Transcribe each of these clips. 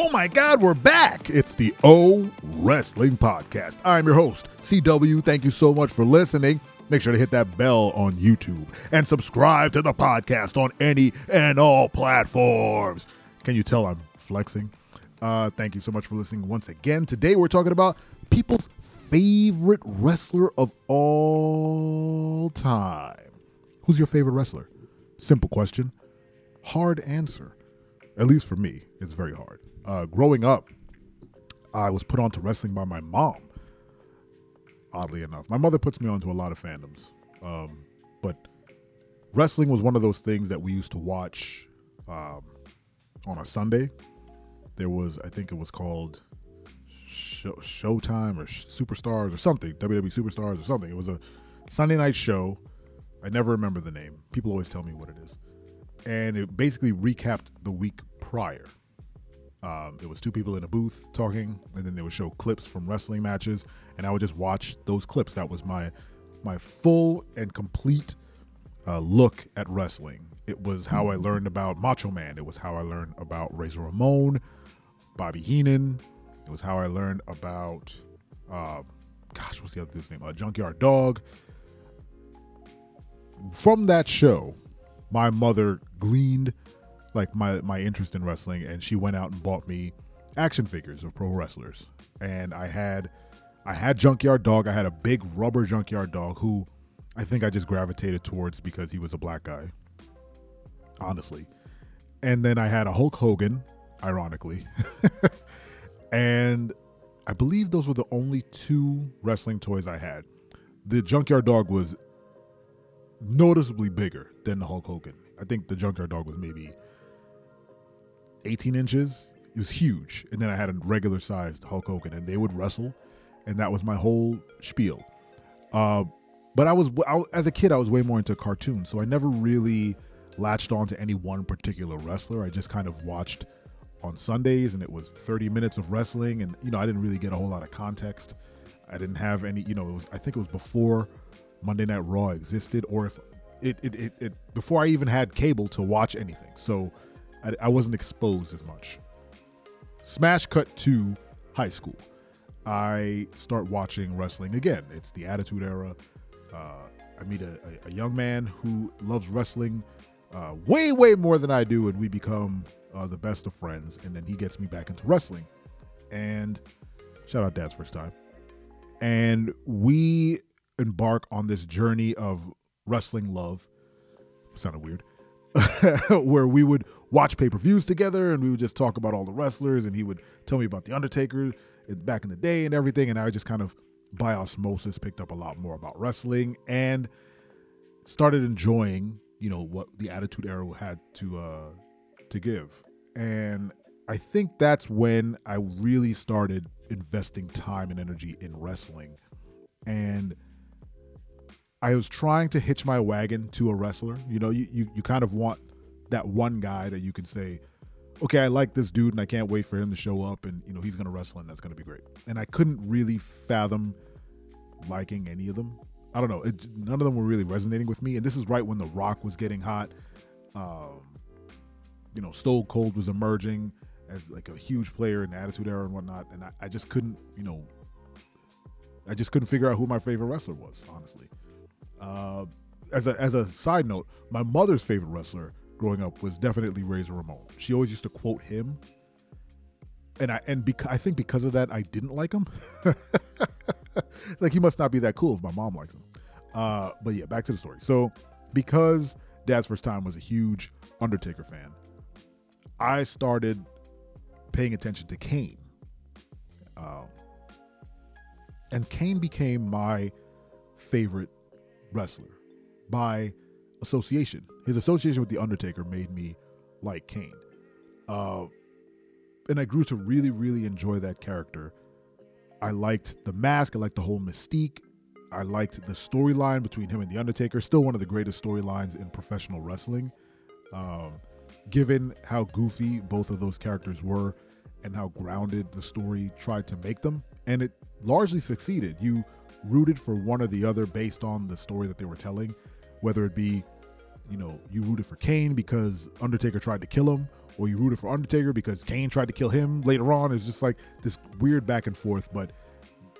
Oh my God, we're back. It's the O Wrestling Podcast. I'm your host, CW. Thank you so much for listening. Make sure to hit that bell on YouTube and subscribe to the podcast on any and all platforms. Can you tell I'm flexing? Uh, thank you so much for listening once again. Today we're talking about people's favorite wrestler of all time. Who's your favorite wrestler? Simple question. Hard answer. At least for me, it's very hard. Uh, growing up, I was put onto wrestling by my mom. Oddly enough, my mother puts me onto a lot of fandoms, um, but wrestling was one of those things that we used to watch um, on a Sunday. There was, I think it was called Show, Showtime or Superstars or something, WWE Superstars or something. It was a Sunday night show. I never remember the name. People always tell me what it is. And it basically recapped the week prior. Um, was two people in a booth talking, and then they would show clips from wrestling matches, and I would just watch those clips. That was my my full and complete uh, look at wrestling. It was how I learned about Macho Man. It was how I learned about Razor Ramon, Bobby Heenan. It was how I learned about, uh, gosh, what's the other dude's name? Uh, Junkyard Dog. From that show, my mother gleaned like my my interest in wrestling, and she went out and bought me action figures of pro wrestlers. And I had I had Junkyard Dog. I had a big rubber Junkyard Dog who I think I just gravitated towards because he was a black guy. Honestly. And then I had a Hulk Hogan, ironically. and I believe those were the only two wrestling toys I had. The Junkyard Dog was noticeably bigger than the Hulk Hogan. I think the Junkyard Dog was maybe 18 inches. It was huge. And then I had a regular sized Hulk Hogan, and they would wrestle, and that was my whole spiel. Uh, but I was, I, as a kid, I was way more into cartoons, so I never really latched on to any one particular wrestler. I just kind of watched on Sundays, and it was 30 minutes of wrestling, and you know, I didn't really get a whole lot of context. I didn't have any, you know, was, I think it was before Monday Night Raw existed, or if it, it, it, it before I even had cable to watch anything. So I, I wasn't exposed as much. Smash cut to high school. I start watching wrestling again. It's the Attitude Era. Uh, I meet a, a, young man who loves wrestling uh, way, way more than I do, and we become uh, the best of friends. And then he gets me back into wrestling. And shout out Dad's first time. And we embark on this journey of wrestling love. Sounded weird. where we would watch pay per views together and we would just talk about all the wrestlers and he would tell me about The Undertaker back in the day and everything. And I just kind of by osmosis picked up a lot more about wrestling and started enjoying, you know, what the Attitude Era had to uh to give. And I think that's when I really started investing time and energy in wrestling. And I was trying to hitch my wagon to a wrestler. You know, you, you, you kind of want that one guy that you can say, okay, I like this dude and I can't wait for him to show up and, you know, he's going to wrestle and that's going to be great. And I couldn't really fathom liking any of them. I don't know. It, none of them were really resonating with me. And this is right when The Rock was getting hot. Um, you know, Stone Cold was emerging as like a huge player in Attitude Era and whatnot. And I, I just couldn't, you know, I just couldn't figure out who my favorite wrestler was, honestly. Uh, as a as a side note, my mother's favorite wrestler growing up was definitely Razor Ramon. She always used to quote him, and I and because I think because of that, I didn't like him. like he must not be that cool if my mom likes him. Uh, but yeah, back to the story. So because Dad's first time was a huge Undertaker fan, I started paying attention to Kane. Um, and Kane became my favorite wrestler by association. His association with The Undertaker made me like Kane. Uh, and I grew to really, really enjoy that character. I liked the mask, I liked the whole mystique. I liked the storyline between him and The Undertaker. Still one of the greatest storylines in professional wrestling. Um, given how goofy both of those characters were and how grounded the story tried to make them. And it largely succeeded. You rooted for one or the other based on the story that they were telling, whether it be you know, you rooted for Kane because Undertaker tried to kill him, or you rooted for Undertaker because Kane tried to kill him later on. It's just like this weird back and forth. But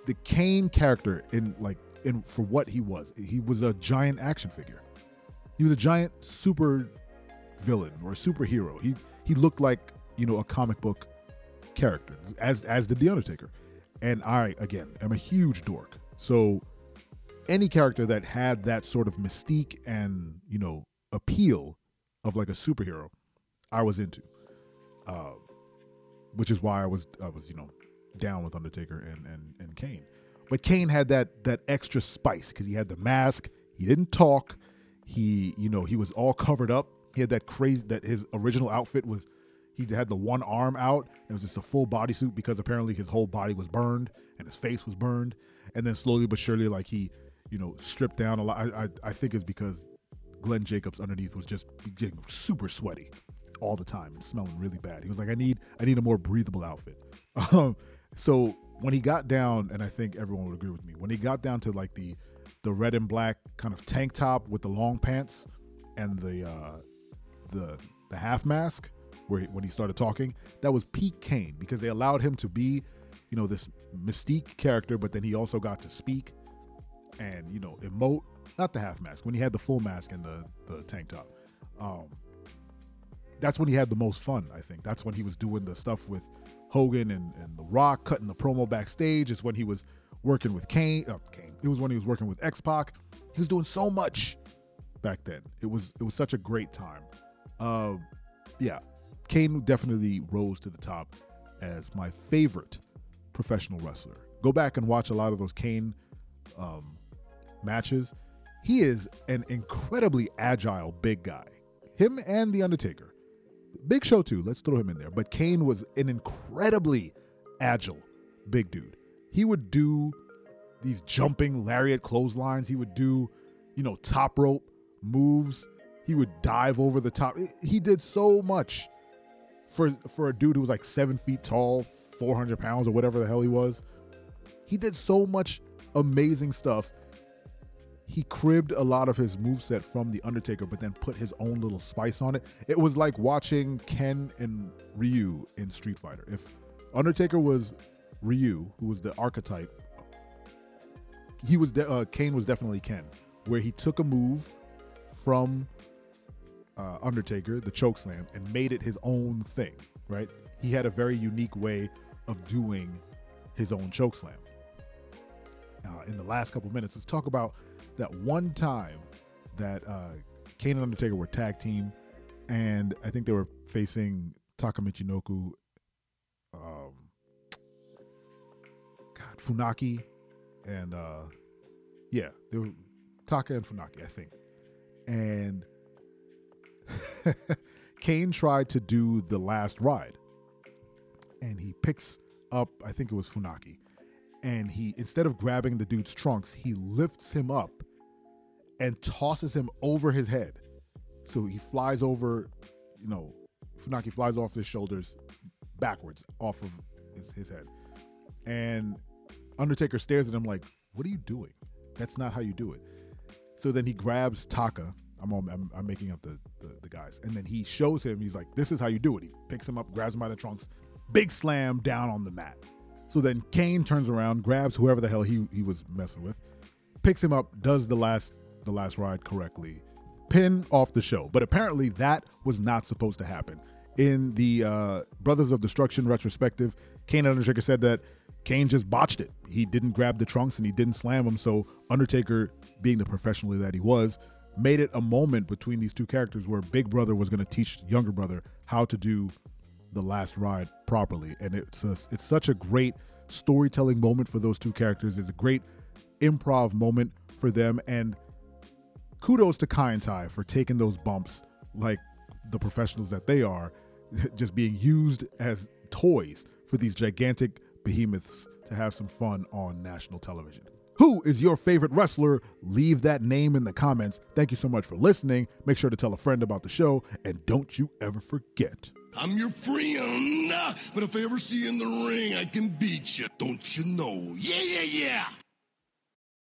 the Kane character in like in for what he was, he was a giant action figure. He was a giant super villain or a superhero. He he looked like you know a comic book character, as as did the Undertaker. And I again am a huge dork, so any character that had that sort of mystique and you know appeal of like a superhero, I was into. Uh, which is why I was I was you know down with Undertaker and and and Kane. But Kane had that that extra spice because he had the mask. He didn't talk. He you know he was all covered up. He had that crazy that his original outfit was he had the one arm out. It was just a full bodysuit because apparently his whole body was burned and his face was burned. And then slowly but surely, like he you know, stripped down a lot. I, I, I think it's because Glenn Jacobs underneath was just getting super sweaty all the time and smelling really bad. He was like, I need I need a more breathable outfit. Um, so when he got down, and I think everyone would agree with me, when he got down to like the the red and black kind of tank top with the long pants and the uh, the the half mask, where he, when he started talking, that was peak Kane because they allowed him to be, you know, this mystique character, but then he also got to speak and you know emote. Not the half mask when he had the full mask and the the tank top. Um, that's when he had the most fun. I think that's when he was doing the stuff with Hogan and, and The Rock, cutting the promo backstage. It's when he was working with Kane. Uh, Kane. It was when he was working with X Pac. He was doing so much back then. It was it was such a great time. Uh, yeah, Kane definitely rose to the top as my favorite professional wrestler. Go back and watch a lot of those Kane um, matches, he is an incredibly agile big guy. Him and The Undertaker. Big Show too, let's throw him in there. But Kane was an incredibly agile big dude. He would do these jumping lariat clotheslines. He would do, you know, top rope moves. He would dive over the top. He did so much for for a dude who was like seven feet tall, 400 pounds, or whatever the hell he was. He did so much amazing stuff he cribbed a lot of his moveset from The Undertaker, but then put his own little spice on it. It was like watching Ken and Ryu in Street Fighter. If Undertaker was Ryu, who was the archetype, he was de- uh, Kane was definitely Ken, where he took a move from uh, Undertaker, the choke slam, and made it his own thing. Right? He had a very unique way of doing his own choke slam. Uh, in the last couple minutes, let's talk about that one time that uh, Kane and Undertaker were tag team, and I think they were facing Taka Michinoku, um, God, Funaki, and uh, yeah, they were Taka and Funaki, I think. And Kane tried to do the last ride, and he picks up, I think it was Funaki, and he instead of grabbing the dude's trunks, he lifts him up and tosses him over his head. So he flies over, you know, Funaki flies off his shoulders backwards off of his, his head. And Undertaker stares at him like, What are you doing? That's not how you do it. So then he grabs Taka. I'm, all, I'm, I'm making up the, the, the guys. And then he shows him, he's like, This is how you do it. He picks him up, grabs him by the trunks, big slam down on the mat. So then Kane turns around, grabs whoever the hell he, he was messing with, picks him up, does the last the last ride correctly, pin off the show. But apparently that was not supposed to happen. In the uh, Brothers of Destruction retrospective, Kane Undertaker said that Kane just botched it. He didn't grab the trunks and he didn't slam them. So Undertaker, being the professional that he was, made it a moment between these two characters where Big Brother was going to teach younger brother how to do the last ride properly. And it's a, it's such a great storytelling moment for those two characters. It's a great improv moment for them. And kudos to Kai En Tai for taking those bumps like the professionals that they are, just being used as toys for these gigantic behemoths to have some fun on national television. Who is your favorite wrestler? Leave that name in the comments. Thank you so much for listening. Make sure to tell a friend about the show, and don't you ever forget. I'm your friend, but if I ever see you in the ring, I can beat you. Don't you know? Yeah, yeah, yeah.